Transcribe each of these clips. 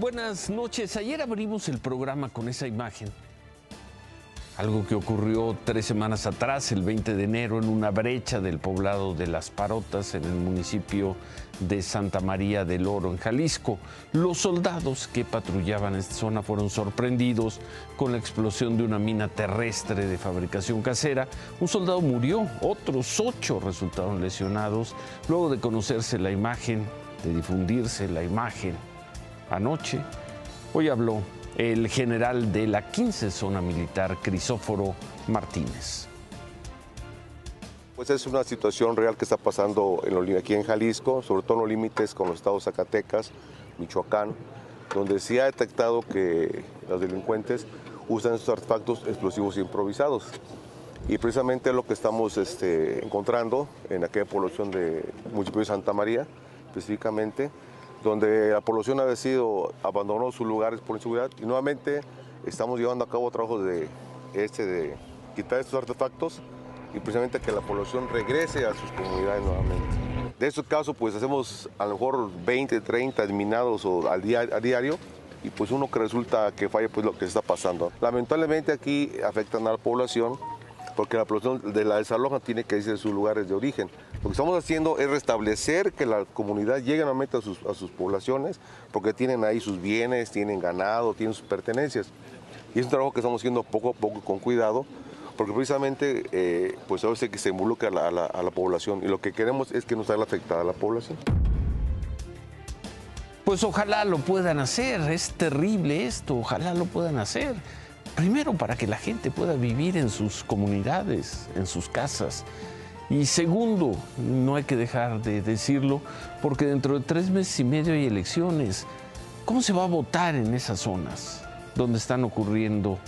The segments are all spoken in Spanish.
Buenas noches. Ayer abrimos el programa con esa imagen. Algo que ocurrió tres semanas atrás, el 20 de enero, en una brecha del poblado de Las Parotas, en el municipio de Santa María del Oro, en Jalisco. Los soldados que patrullaban esta zona fueron sorprendidos con la explosión de una mina terrestre de fabricación casera. Un soldado murió, otros ocho resultaron lesionados luego de conocerse la imagen, de difundirse la imagen anoche. Hoy habló el general de la 15 Zona Militar, Crisóforo Martínez. Pues es una situación real que está pasando en aquí en Jalisco, sobre todo en los límites con los estados Zacatecas, Michoacán, donde se ha detectado que los delincuentes usan estos artefactos explosivos improvisados. Y precisamente lo que estamos este, encontrando en aquella población de municipio de Santa María, específicamente, donde la población ha sido abandonó sus lugares por inseguridad y nuevamente estamos llevando a cabo trabajos de, este, de quitar estos artefactos y precisamente que la población regrese a sus comunidades nuevamente. De estos casos pues hacemos a lo mejor 20, 30 minados al día, a diario y pues uno que resulta que falla pues lo que está pasando. Lamentablemente aquí afectan a la población porque la población de la desaloja tiene que irse a sus lugares de origen. Lo que estamos haciendo es restablecer que la comunidad llegue nuevamente a sus, a sus poblaciones, porque tienen ahí sus bienes, tienen ganado, tienen sus pertenencias. Y es un trabajo que estamos haciendo poco a poco con cuidado, porque precisamente eh, pues ahora que se involucra a la, a la, población y lo que queremos es que no salga afectada a la población. Pues ojalá lo puedan hacer, es terrible esto, ojalá lo puedan hacer. Primero, para que la gente pueda vivir en sus comunidades, en sus casas. Y segundo, no hay que dejar de decirlo, porque dentro de tres meses y medio hay elecciones. ¿Cómo se va a votar en esas zonas donde están ocurriendo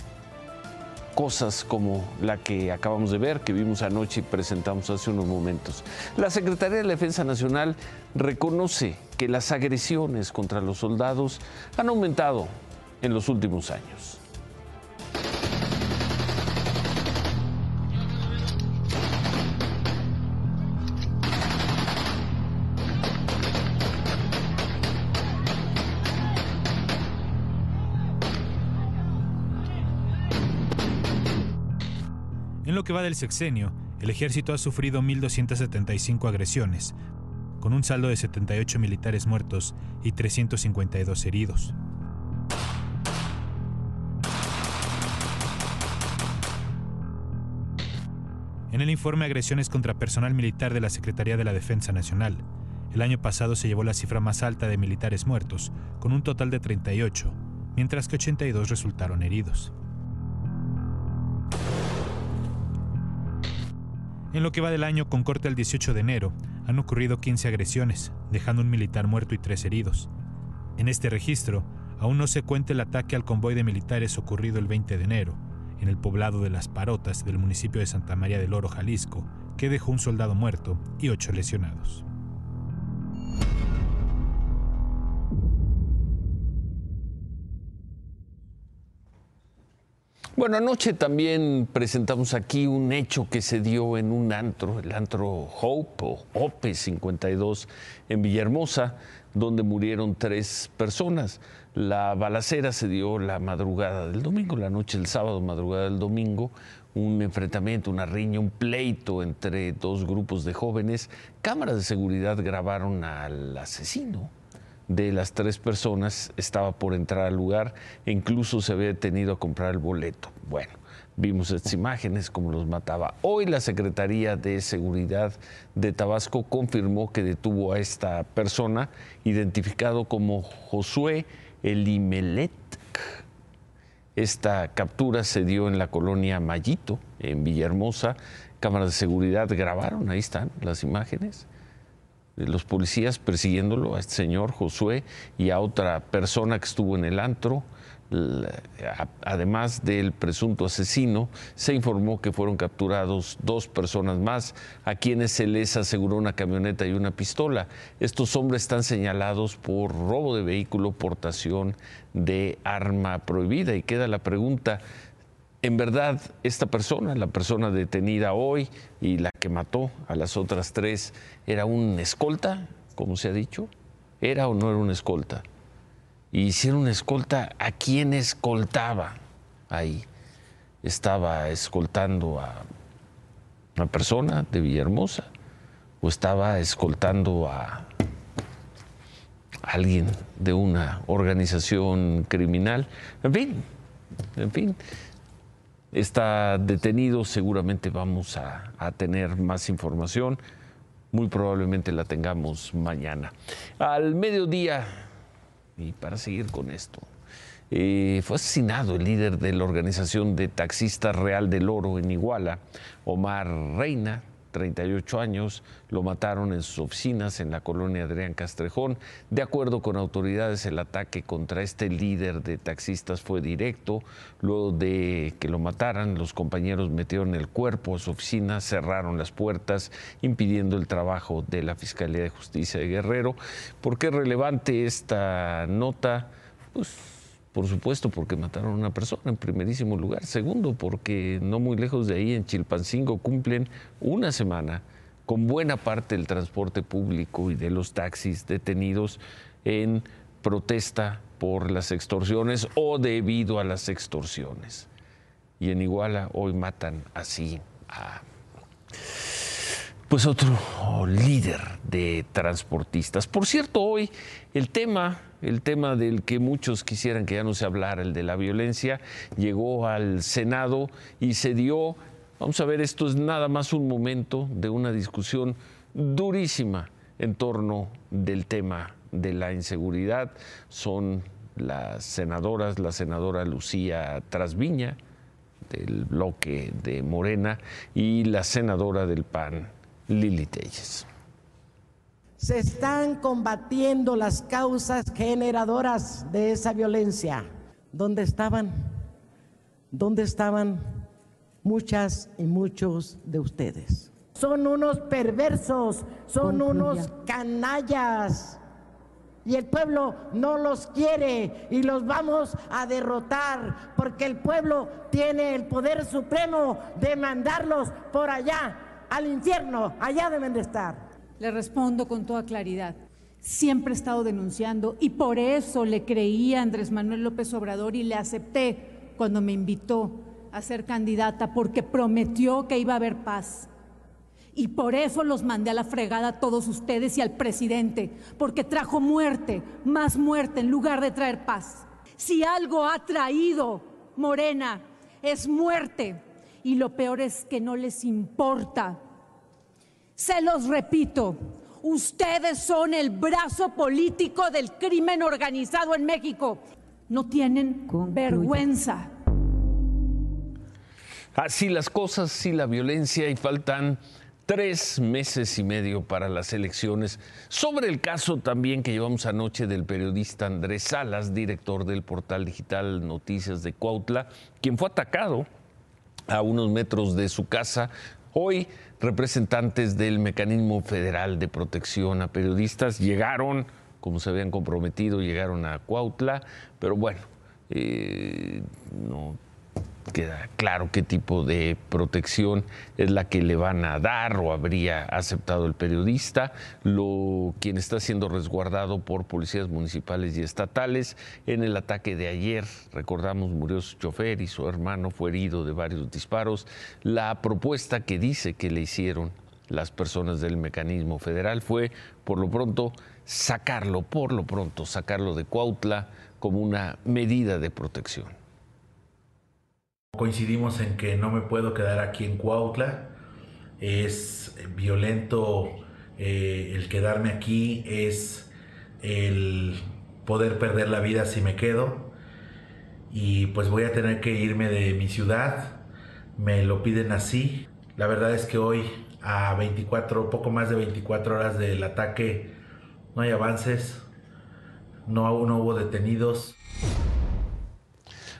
cosas como la que acabamos de ver, que vimos anoche y presentamos hace unos momentos? La Secretaría de Defensa Nacional reconoce que las agresiones contra los soldados han aumentado en los últimos años. Que va del sexenio, el ejército ha sufrido 1.275 agresiones, con un saldo de 78 militares muertos y 352 heridos. En el informe Agresiones contra personal militar de la Secretaría de la Defensa Nacional, el año pasado se llevó la cifra más alta de militares muertos, con un total de 38, mientras que 82 resultaron heridos. En lo que va del año con corte el 18 de enero, han ocurrido 15 agresiones, dejando un militar muerto y tres heridos. En este registro, aún no se cuenta el ataque al convoy de militares ocurrido el 20 de enero, en el poblado de Las Parotas del municipio de Santa María del Oro, Jalisco, que dejó un soldado muerto y ocho lesionados. Bueno, anoche también presentamos aquí un hecho que se dio en un antro, el antro Hope o Hope 52 en Villahermosa, donde murieron tres personas. La balacera se dio la madrugada del domingo, la noche del sábado, madrugada del domingo, un enfrentamiento, una riña, un pleito entre dos grupos de jóvenes. Cámaras de seguridad grabaron al asesino, de las tres personas estaba por entrar al lugar e incluso se había detenido a comprar el boleto. Bueno, vimos estas imágenes como los mataba. Hoy la Secretaría de Seguridad de Tabasco confirmó que detuvo a esta persona, identificado como Josué Elimelet. Esta captura se dio en la colonia Mayito, en Villahermosa. Cámaras de seguridad grabaron, ahí están las imágenes los policías persiguiéndolo a este señor Josué y a otra persona que estuvo en el antro. Además del presunto asesino, se informó que fueron capturados dos personas más, a quienes se les aseguró una camioneta y una pistola. Estos hombres están señalados por robo de vehículo, portación de arma prohibida. Y queda la pregunta, en verdad esta persona, la persona detenida hoy y la que mató a las otras tres, era un escolta, como se ha dicho? ¿Era o no era un escolta? y hicieron una escolta. ¿A quién escoltaba ahí? Estaba escoltando a una persona de Villahermosa o estaba escoltando a alguien de una organización criminal. En fin, en fin, está detenido, seguramente vamos a, tener más información, muy probablemente la tengamos mañana. Al mediodía, y para seguir con esto, eh, fue asesinado el líder de la organización de taxistas Real del Oro en Iguala, Omar Reina, 38 años, lo mataron en sus oficinas en la colonia Adrián Castrejón. De acuerdo con autoridades, el ataque contra este líder de taxistas fue directo. Luego de que lo mataran, los compañeros metieron el cuerpo a su oficina, cerraron las puertas, impidiendo el trabajo de la Fiscalía de Justicia de Guerrero. ¿Por qué es relevante esta nota? Pues por supuesto, porque mataron a una persona en primerísimo lugar. Segundo, porque no muy lejos de ahí, en Chilpancingo, cumplen una semana con buena parte del transporte público y de los taxis detenidos en protesta por las extorsiones o debido a las extorsiones. Y en Iguala hoy matan así a pues otro líder de transportistas. Por cierto, hoy el tema el tema del que muchos quisieran que ya no se hablara, el de la violencia, llegó al Senado y se dio, vamos a ver, esto es nada más un momento de una discusión durísima en torno del tema de la inseguridad. Son las senadoras, la senadora Lucía Trasviña, del bloque de Morena, y la senadora del PAN, Lili Telles se están combatiendo las causas generadoras de esa violencia. ¿Dónde estaban? ¿Dónde estaban muchas y muchos de ustedes? Son unos perversos, son unos canallas. Y el pueblo no los quiere y los vamos a derrotar porque el pueblo tiene el poder supremo de mandarlos por allá, al infierno, allá deben de estar. Le respondo con toda claridad. Siempre he estado denunciando y por eso le creí a Andrés Manuel López Obrador y le acepté cuando me invitó a ser candidata porque prometió que iba a haber paz. Y por eso los mandé a la fregada a todos ustedes y al presidente, porque trajo muerte, más muerte en lugar de traer paz. Si algo ha traído Morena es muerte y lo peor es que no les importa se los repito, ustedes son el brazo político del crimen organizado en México. No tienen vergüenza. Así las cosas, sí la violencia y faltan tres meses y medio para las elecciones. Sobre el caso también que llevamos anoche del periodista Andrés Salas, director del portal digital Noticias de Cuautla, quien fue atacado a unos metros de su casa. Hoy representantes del Mecanismo Federal de Protección a Periodistas llegaron, como se habían comprometido, llegaron a Cuautla, pero bueno, eh, no queda claro qué tipo de protección es la que le van a dar o habría aceptado el periodista, lo, quien está siendo resguardado por policías municipales y estatales. En el ataque de ayer, recordamos, murió su chofer y su hermano fue herido de varios disparos. La propuesta que dice que le hicieron las personas del mecanismo federal fue, por lo pronto, sacarlo, por lo pronto, sacarlo de Cuautla como una medida de protección. Coincidimos en que no me puedo quedar aquí en Cuautla. Es violento eh, el quedarme aquí, es el poder perder la vida si me quedo. Y pues voy a tener que irme de mi ciudad. Me lo piden así. La verdad es que hoy, a 24, poco más de 24 horas del ataque, no hay avances, no, no hubo detenidos.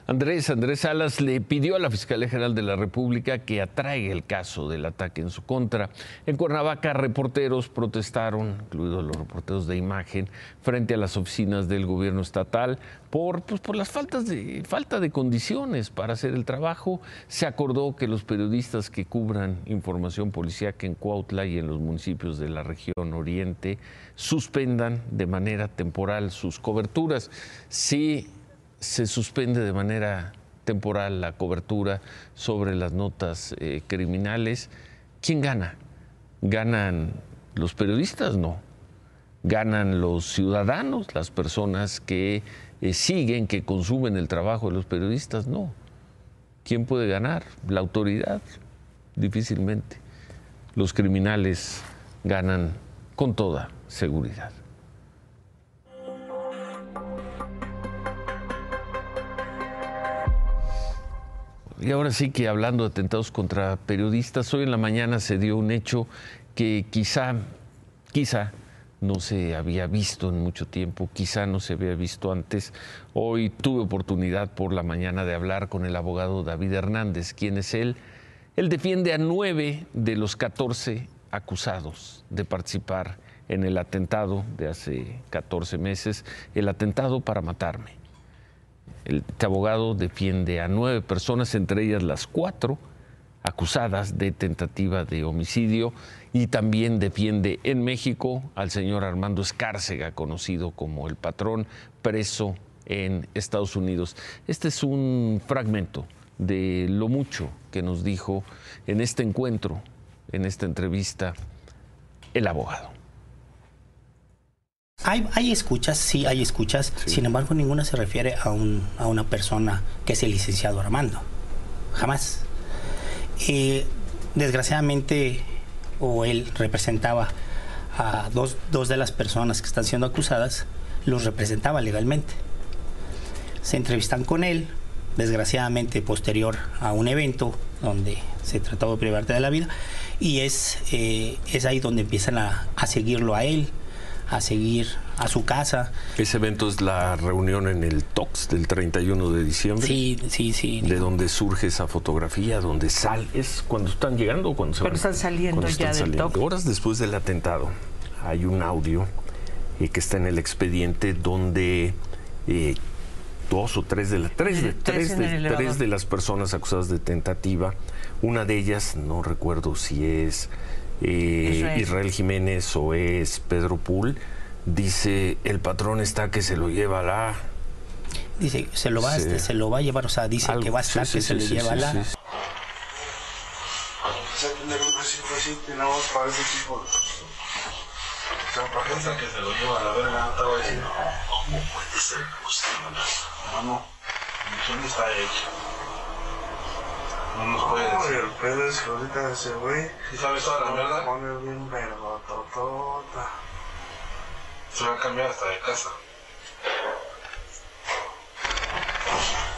Andrés, Andrés Salas le pidió a la Fiscalía General de la República que atraiga el caso del ataque en su contra. En Cuernavaca, reporteros protestaron, incluidos los reporteros de imagen, frente a las oficinas del gobierno estatal por, pues, las faltas de, falta de condiciones para hacer el trabajo. Se acordó que los periodistas que cubran información policíaca en Cuautla y en los municipios de la región oriente suspendan de manera temporal sus coberturas. Sí se suspende de manera temporal la cobertura sobre las notas eh, criminales, ¿quién gana? ¿Ganan los periodistas? No. ¿Ganan los ciudadanos, las personas que eh, siguen, que consumen el trabajo de los periodistas? No. ¿Quién puede ganar? La autoridad, difícilmente. Los criminales ganan con toda seguridad. Y ahora sí que hablando de atentados contra periodistas, hoy en la mañana se dio un hecho que quizá, quizá no se había visto en mucho tiempo, quizá no se había visto antes. Hoy tuve oportunidad por la mañana de hablar con el abogado David Hernández, quien es él. Él defiende a nueve de los 14 acusados de participar en el atentado de hace 14 meses, el atentado para matarme. Este abogado defiende a nueve personas, entre ellas las cuatro acusadas de tentativa de homicidio y también defiende en México al señor Armando Escárcega, conocido como el patrón, preso en Estados Unidos. Este es un fragmento de lo mucho que nos dijo en este encuentro, en esta entrevista, el abogado. Hay, escuchas, sí, hay escuchas. Sin embargo, ninguna se refiere a, un, a una persona que es el licenciado Armando. Jamás. Eh, desgraciadamente, o él representaba a dos, dos de las personas que están siendo acusadas, los representaba legalmente. Se entrevistan con él, desgraciadamente posterior a un evento donde se trató de privarte de la vida, y es, eh, es ahí donde empiezan a, a seguirlo a él, a seguir a su casa. Ese evento es la reunión en el TOX del 31 de diciembre. Sí, sí, sí. De donde surge esa fotografía, donde sale. ¿Es cuando están llegando o cuando se cuando están saliendo ya del TOX. Horas después del atentado hay un audio eh, que está en el expediente donde eh, dos o tres de, las tres, de, tres, de, tres de las personas acusadas de tentativa, una de ellas, no recuerdo si es eh, Israel. Jiménez o es Pedro Pool, dice el patrón está que se lo lleva a la... Dice, se lo va, este, se lo va a llevar, o sea, dice que va a estar que se lo lleva a la... tener un recién nada más para ese tipo de... Piensa que se lo lleva a la verga, ¿cómo puede ser posible? Mano, mi sueño está hecho. No nos puede decir. el pedo es que ahorita ese güey. ¿Sí sabes toda la verdad? Pone bien vergototota. Se va a cambiar hasta de casa.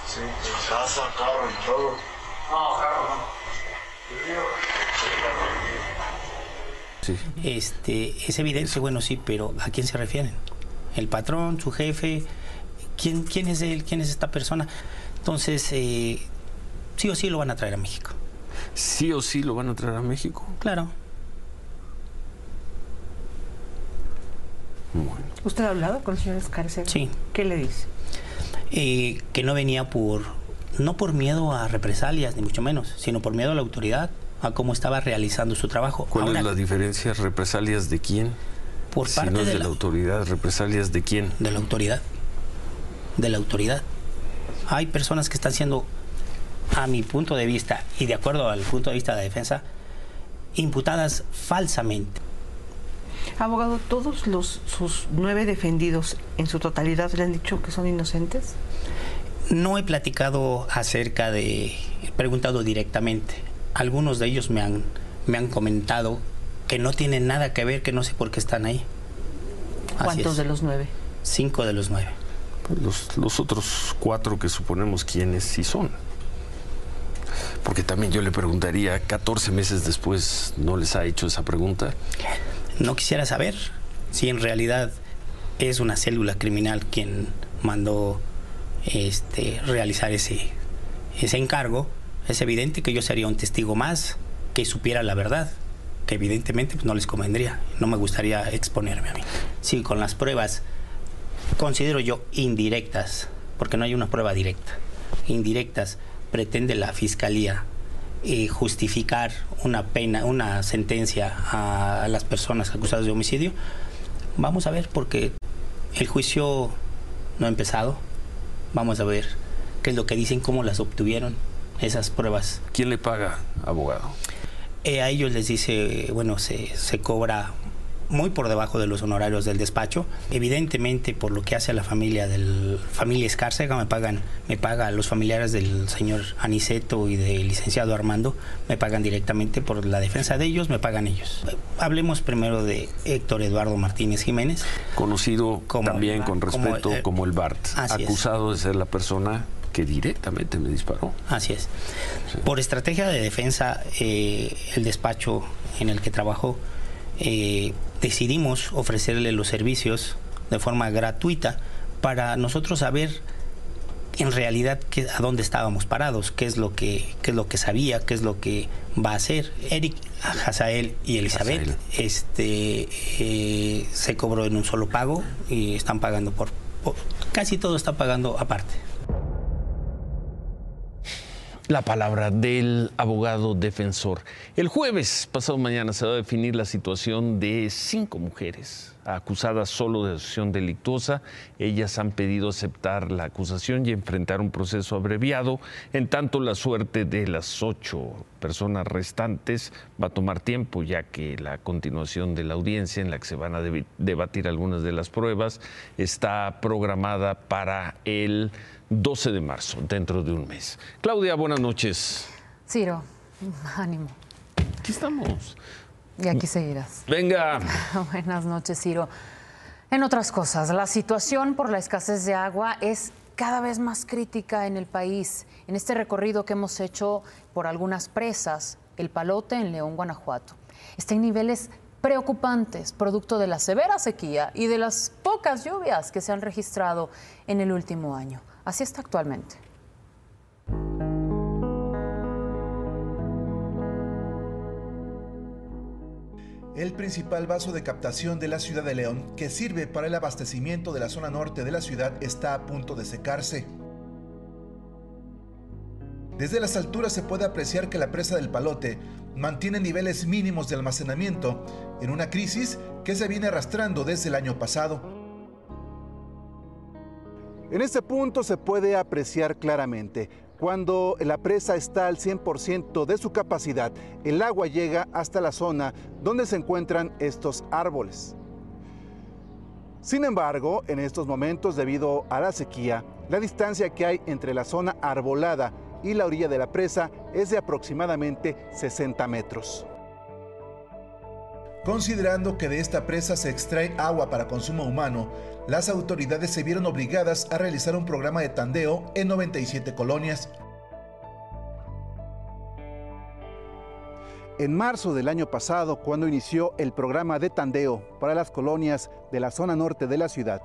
Sí, casa, carro y todo. No, carro no. Sí. Este, es evidente, bueno, sí, pero ¿a quién se refieren? ¿El patrón, su jefe? ¿Quién, quién es él? ¿Quién es esta persona? Entonces, eh, sí o sí lo van a traer a México. Sí o sí lo van a traer a México. Claro. Bueno. ¿Usted ha hablado con el señor Escárcega? Sí. ¿Qué le dice? Eh, que no venía por, no por miedo a represalias, ni mucho menos, sino por miedo a la autoridad, a cómo estaba realizando su trabajo. ¿Cuál es la diferencia? ¿Represalias de quién? Por parte si no es de, la autoridad, ¿represalias de quién? De la autoridad. De la autoridad. Hay personas que están siendo a mi punto de vista y de acuerdo al punto de vista de la defensa, imputadas falsamente. Abogado, ¿todos los, sus nueve defendidos en su totalidad le han dicho que son inocentes? No he platicado acerca de, he preguntado directamente. Algunos de ellos me han, me han comentado que no tienen nada que ver, que no sé por qué están ahí. ¿Cuántos de los nueve? Cinco de los nueve. Pues los, los otros cuatro que suponemos quiénes sí son. Porque también yo le preguntaría, 14 meses después, ¿no les ha hecho esa pregunta? No quisiera saber si en realidad es una célula criminal quien mandó este, realizar ese, ese encargo, es evidente que yo sería un testigo más que supiera la verdad, que evidentemente pues, no les convendría, no me gustaría exponerme a mí. Sí, con las pruebas, considero yo indirectas, porque no hay una prueba directa, indirectas, pretende la Fiscalía eh, justificar una pena, una sentencia a las personas acusadas de homicidio, vamos a ver, porque el juicio no ha empezado, vamos a ver qué es lo que dicen, cómo las obtuvieron esas pruebas. ¿Quién le paga, abogado? Eh, a ellos les dice, bueno, se, se cobra muy por debajo de los honorarios del despacho. Evidentemente, por lo que hace a la familia del familia Escárcega, me pagan, me paga los familiares del señor Aniceto y del licenciado Armando, me pagan directamente por la defensa de ellos, me pagan ellos. Hablemos primero de Héctor Eduardo Martínez Jiménez. Conocido también con respeto como, como el BART, acusado de ser la persona que directamente me disparó. Así es. Por estrategia de defensa, eh, el despacho en el que trabajó eh, decidimos ofrecerle los servicios de forma gratuita para nosotros saber en realidad qué, a dónde estábamos parados, qué es lo que qué es lo que sabía, qué es lo que va a hacer. Eric, Hazael y Elizabeth, este eh, se cobró en un solo pago y están pagando por, por casi todo está pagando aparte la palabra del abogado defensor. El jueves, pasado mañana, se va a definir la situación de cinco mujeres acusadas solo de asociación delictuosa. Ellas han pedido aceptar la acusación y enfrentar un proceso abreviado. En tanto, la suerte de las ocho personas restantes va a tomar tiempo, ya que la continuación de la audiencia en la que se van a debatir algunas de las pruebas está programada para el 12 de marzo, dentro de un mes. Claudia, buenas noches. Ciro, ánimo. Aquí estamos. Y aquí seguirás. Venga. buenas noches, Ciro. En otras cosas, la situación por la escasez de agua es cada vez más crítica en el país. En este recorrido que hemos hecho por algunas presas, el Palote en León, Guanajuato, está en niveles preocupantes, producto de la severa sequía y de las pocas lluvias que se han registrado en el último año. Así está actualmente. El principal vaso de captación de la ciudad de León, que sirve para el abastecimiento de la zona norte de la ciudad, está a punto de secarse. Desde las alturas se puede apreciar que la presa del Palote mantiene niveles mínimos de almacenamiento en una crisis que se viene arrastrando desde el año pasado. En este punto se puede apreciar claramente. Cuando la presa está al 100% de su capacidad, el agua llega hasta la zona donde se encuentran estos árboles. Sin embargo, en estos momentos, debido a la sequía, la distancia que hay entre la zona arbolada y la orilla de la presa es de aproximadamente 60 metros. Considerando que de esta presa se extrae agua para consumo humano, las autoridades se vieron obligadas a realizar un programa de tandeo en 97 colonias. En marzo del año pasado, cuando inició el programa de tandeo para las colonias de la zona norte de la ciudad,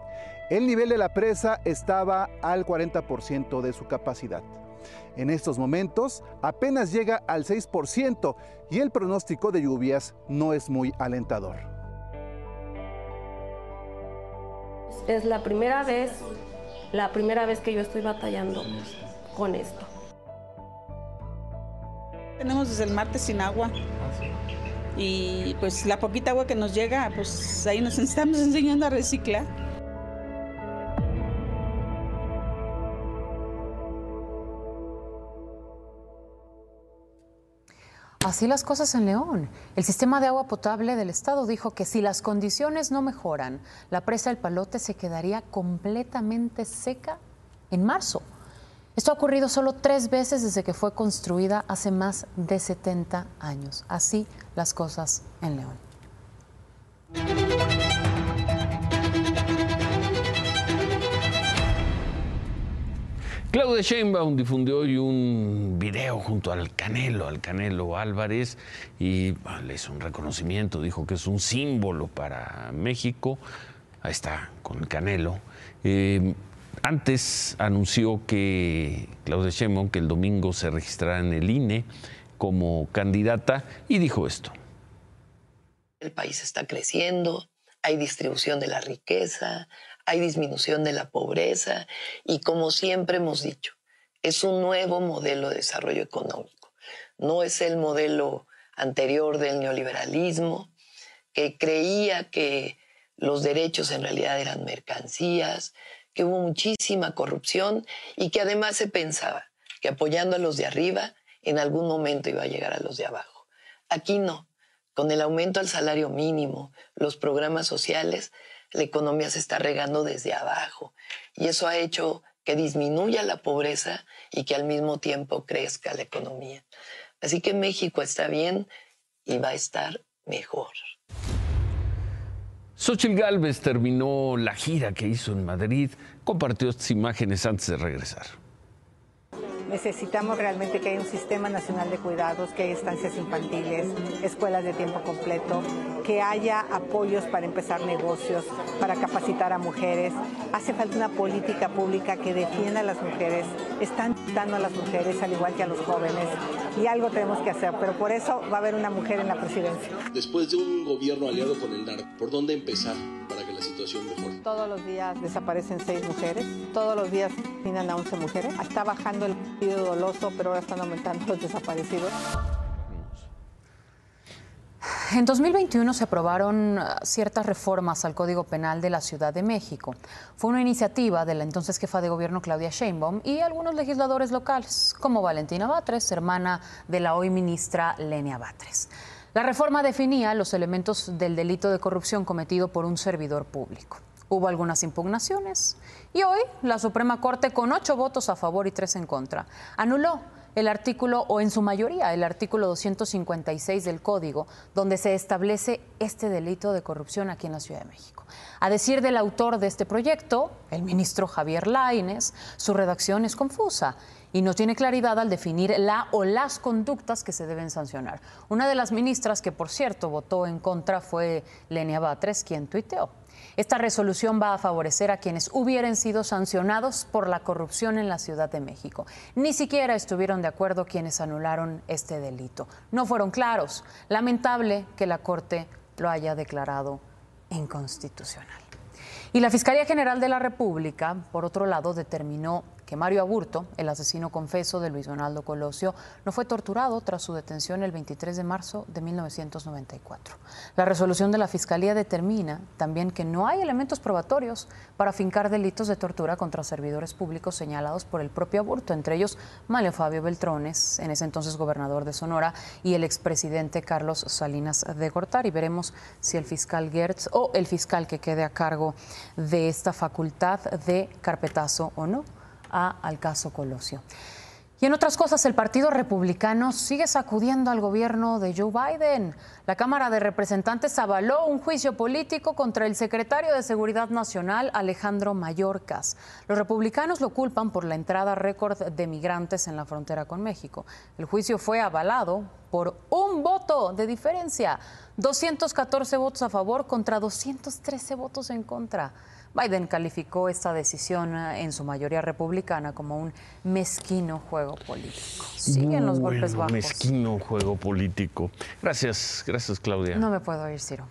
el nivel de la presa estaba al 40% de su capacidad. En estos momentos apenas llega al 6% y el pronóstico de lluvias no es muy alentador. Es la primera vez, la primera vez que yo estoy batallando con esto. Tenemos desde el martes sin agua y pues la poquita agua que nos llega, pues ahí nos estamos enseñando a reciclar. Así las cosas en León. El sistema de agua potable del Estado dijo que si las condiciones no mejoran, la presa del Palote se quedaría completamente seca en marzo. Esto ha ocurrido solo tres veces desde que fue construida hace más de 70 años. Así las cosas en León. Claudia Sheinbaum difundió hoy un video junto al Canelo, al Canelo Álvarez, y le hizo un reconocimiento, dijo que es un símbolo para México. Ahí está, con el Canelo. Eh, antes anunció que Claudia Sheinbaum que el domingo se registrará en el INE como candidata y dijo esto. El país está creciendo, hay distribución de la riqueza, hay disminución de la pobreza y como siempre hemos dicho, es un nuevo modelo de desarrollo económico. No es el modelo anterior del neoliberalismo, que creía que los derechos en realidad eran mercancías, que hubo muchísima corrupción y que además se pensaba que apoyando a los de arriba en algún momento iba a llegar a los de abajo. Aquí no. Con el aumento al salario mínimo, los programas sociales, la economía se está regando desde abajo y eso ha hecho que disminuya la pobreza y que al mismo tiempo crezca la economía. Así que México está bien y va a estar mejor. Xochitl Gálvez terminó la gira que hizo en Madrid, compartió estas imágenes antes de regresar. Necesitamos realmente que haya un sistema nacional de cuidados, que haya estancias infantiles, escuelas de tiempo completo, que haya apoyos para empezar negocios, para capacitar a mujeres. Hace falta una política pública que defienda a las mujeres. Están quitando a las mujeres al igual que a los jóvenes y algo tenemos que hacer, pero por eso va a haber una mujer en la presidencia. Después de un gobierno aliado con el NARC, ¿por dónde empezar para que la situación mejore? Todos los días desaparecen seis mujeres, todos los días asesinan a 11 mujeres. Está bajando el partido doloso, pero ahora están aumentando los desaparecidos. En 2021 se aprobaron ah, ciertas reformas al Código Penal de la Ciudad de México. Fue una iniciativa de la entonces jefa de gobierno Claudia Sheinbaum y algunos legisladores locales, como Valentina Batres, hermana de la hoy ministra Lenia Batres. La reforma definía los elementos del delito de corrupción cometido por un servidor público. Hubo algunas impugnaciones y hoy la Suprema Corte, con ocho votos a favor y tres en contra, anuló el artículo, o en su mayoría, el artículo 256 del Código, donde se establece este delito de corrupción aquí en la Ciudad de México. A decir del autor de este proyecto, el ministro Javier Laines, su redacción es confusa y no tiene claridad al definir la o las conductas que se deben sancionar. Una de las ministras que, por cierto, votó en contra fue Lenia Batres, quien tuiteó. Esta resolución va a favorecer a quienes hubieran sido sancionados por la corrupción en la Ciudad de México. Ni siquiera estuvieron de acuerdo quienes anularon este delito. No fueron claros. Lamentable que la Corte lo haya declarado inconstitucional. Y la Fiscalía General de la República, por otro lado, determinó que Mario Aburto, el asesino confeso de Luis Donaldo Colosio, no fue torturado tras su detención el 23 de marzo de 1994. La resolución de la Fiscalía determina también que no hay elementos probatorios para fincar delitos de tortura contra servidores públicos señalados por el propio Aburto, entre ellos Mario Fabio Beltrones, en ese entonces gobernador de Sonora, y el expresidente Carlos Salinas de Gortari. Veremos si el fiscal Gertz o el fiscal que quede a cargo de esta facultad de carpetazo o no al caso Colosio. Y en otras cosas, el Partido Republicano sigue sacudiendo al gobierno de Joe Biden. La Cámara de Representantes avaló un juicio político contra el secretario de Seguridad Nacional, Alejandro Mayorkas. Los republicanos lo culpan por la entrada récord de migrantes en la frontera con México. El juicio fue avalado por un voto de diferencia, 214 votos a favor contra 213 votos en contra. Biden calificó esta decisión eh, en su mayoría republicana como un mezquino juego político. Siguen los golpes bajos. Mezquino juego político. Gracias, gracias Claudia. No me puedo ir, Ciro.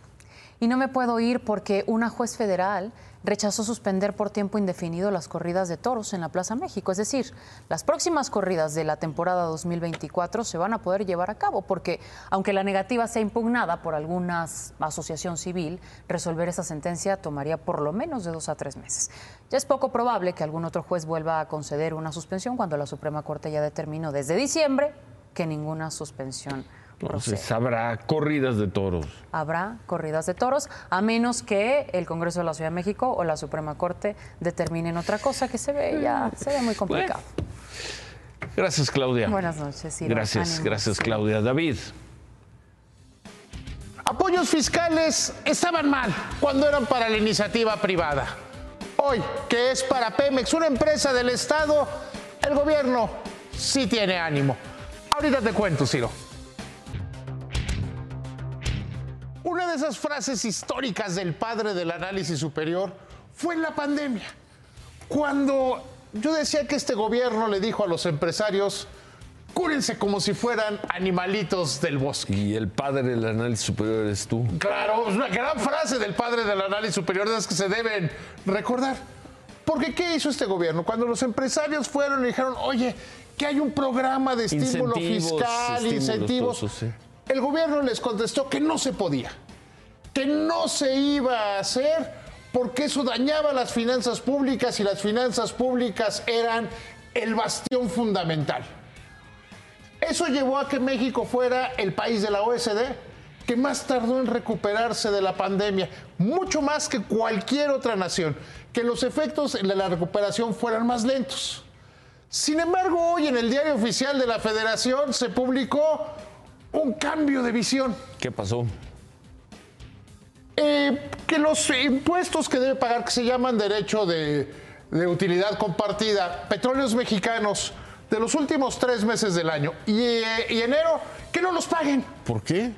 Y no me puedo ir porque una juez federal rechazó suspender por tiempo indefinido las corridas de toros en la Plaza México. Es decir, las próximas corridas de la temporada 2024 se van a poder llevar a cabo porque, aunque la negativa sea impugnada por alguna asociación civil, resolver esa sentencia tomaría por lo menos de dos a tres meses. Ya es poco probable que algún otro juez vuelva a conceder una suspensión cuando la Suprema Corte ya determinó desde diciembre que ninguna suspensión entonces habrá corridas de toros. Habrá corridas de toros, a menos que el Congreso de la Ciudad de México o la Suprema Corte determinen otra cosa que se ve ya se ve muy complicado. Gracias, Claudia. Buenas noches. Gracias, gracias, Claudia. David. Apoyos fiscales estaban mal cuando eran para la iniciativa privada. Hoy, que es para Pemex, una empresa del Estado, el gobierno sí tiene ánimo. Ahorita te cuento, Ciro. De esas frases históricas del padre del análisis superior fue en la pandemia. Cuando yo decía que este gobierno le dijo a los empresarios, cúrense como si fueran animalitos del bosque. Y el padre del análisis superior eres tú. Claro, es una gran frase del padre del análisis superior de las que se deben recordar. Porque ¿qué hizo este gobierno? Cuando los empresarios fueron y dijeron, oye, que hay un programa de estímulo Incentivos, fiscal, incentivos, todo eso, sí. el gobierno les contestó que no se podía, que no se iba a hacer porque eso dañaba las finanzas públicas y las finanzas públicas eran el bastión fundamental. Eso llevó a que México fuera el país de la OSD que más tardó en recuperarse de la pandemia, mucho más que cualquier otra nación, que los efectos de la recuperación fueran más lentos. Sin embargo, hoy en el diario oficial de la Federación se publicó un cambio de visión. ¿Qué pasó? Eh, que los impuestos que debe pagar, que se llaman derecho de, de utilidad compartida, petróleos mexicanos, de los últimos tres meses del año y, eh, y enero, que no los paguen. ¿Por qué?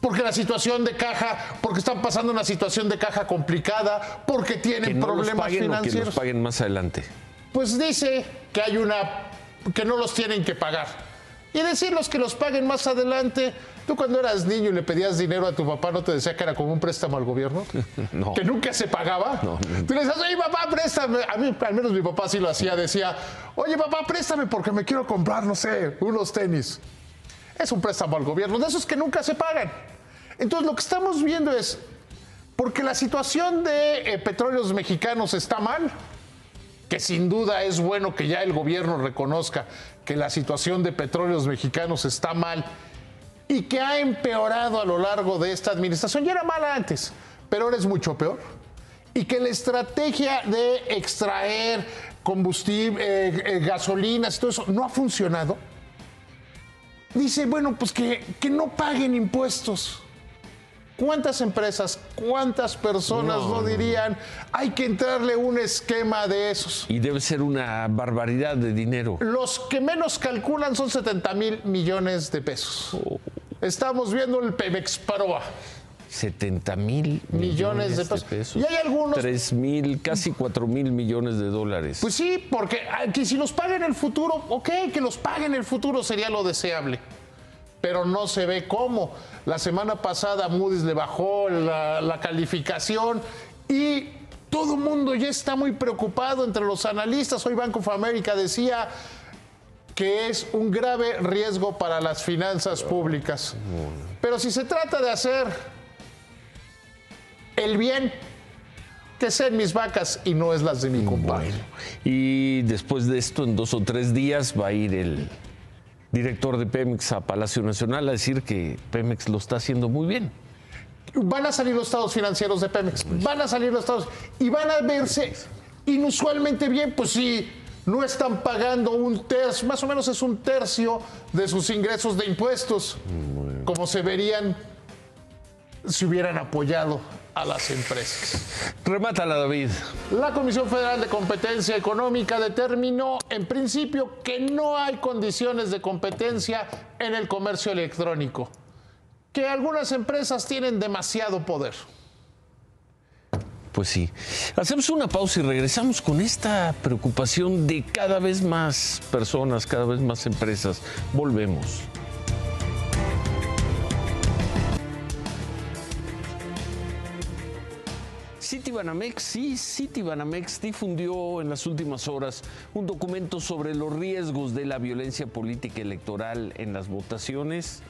Porque la situación de caja, porque están pasando una situación de caja complicada, porque Que tienen no los problemas paguen o que financieros. los paguen más adelante. Pues dice que hay una que no los tienen que pagar. Y decirlos que los paguen más adelante. Tú cuando eras niño y le pedías dinero a tu papá, ¿no te decía que era como un préstamo al gobierno? No. Que nunca se pagaba. No. Tú le decías, oye papá, préstame. A mí, al menos mi papá sí lo hacía. Decía, oye papá, préstame porque me quiero comprar, no sé, unos tenis. Es un préstamo al gobierno, de esos que nunca se pagan. Entonces lo que estamos viendo es, porque la situación de eh, petróleos mexicanos está mal, que sin duda es bueno que ya el gobierno reconozca que la situación de petróleos mexicanos está mal y que ha empeorado a lo largo de esta administración. Ya era mala antes, pero ahora es mucho peor. Y que la estrategia de extraer combustible, eh, eh, gasolinas todo eso no ha funcionado. Dice, bueno, pues que, que no paguen impuestos. ¿Cuántas empresas, cuántas personas No, dirían, hay que entrarle un esquema de esos? Y debe ser una barbaridad de dinero. Los que menos calculan son 70 mil millones de pesos. Estamos viendo el Pemex Paroa. 70 mil Millones de pesos. Y hay algunos- 3 mil, casi 4 mil millones de dólares. Pues sí, porque ah, que si los paga en el futuro, ok, que los pague en el futuro sería lo deseable. Pero no se ve cómo. La semana pasada Moody's le bajó la, calificación y todo el mundo ya está muy preocupado entre los analistas. Hoy Bank of America decía que es un grave riesgo para las finanzas públicas. Pero si se trata de hacer el bien, que sean mis vacas y no es las de mi compadre. Y después de esto, en dos o tres días, va a ir el director de Pemex a Palacio Nacional a decir que Pemex lo está haciendo muy bien. van a salir los estados financieros de Pemex, van a salir los estados y van a verse inusualmente bien, pues si no están pagando un tercio, más o menos es un tercio de sus ingresos de impuestos, como se verían si hubieran apoyado a las empresas. Remátala, David. La Comisión Federal de Competencia Económica determinó en principio que no hay condiciones de competencia en el comercio electrónico, que algunas empresas tienen demasiado poder. Pues sí. Hacemos una pausa y regresamos con esta preocupación de cada vez más personas, cada vez más empresas. Volvemos. Citibanamex, sí, Citibanamex difundió en las últimas horas un documento sobre los riesgos de la violencia política electoral en las votaciones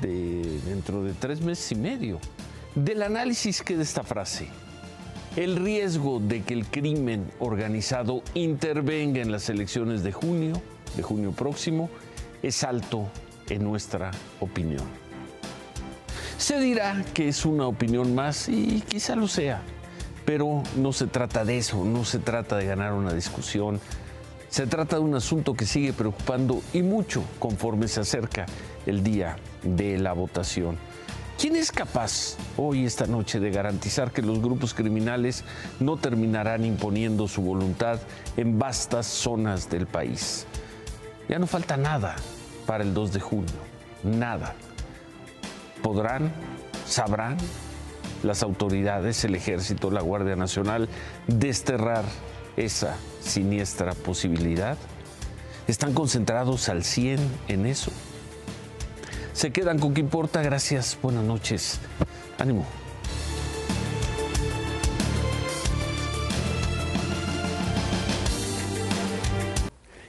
de dentro de tres meses y medio. Del análisis que de esta frase. El riesgo de que el crimen organizado intervenga en las elecciones de junio, de junio próximo, es alto en nuestra opinión. Se dirá que es una opinión más y quizá lo sea, pero no se trata de eso, no se trata de ganar una discusión, se trata de un asunto que sigue preocupando y mucho conforme se acerca el día de la votación. ¿Quién es capaz hoy, esta noche, de garantizar que los grupos criminales no terminarán imponiendo su voluntad en vastas zonas del país? Ya no falta nada para el 2 de junio, nada. ¿Podrán, sabrán las autoridades, el ejército, la Guardia Nacional, desterrar esa siniestra posibilidad? ¿Están concentrados al 100 en eso? Se quedan con qué importa. Gracias. Buenas noches. Ánimo.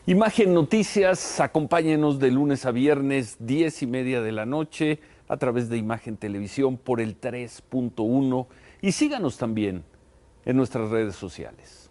Imagen Noticias, acompáñenos de lunes a viernes, 10 y media de la noche, a través de Imagen Televisión por el 3.1 y síganos también en nuestras redes sociales.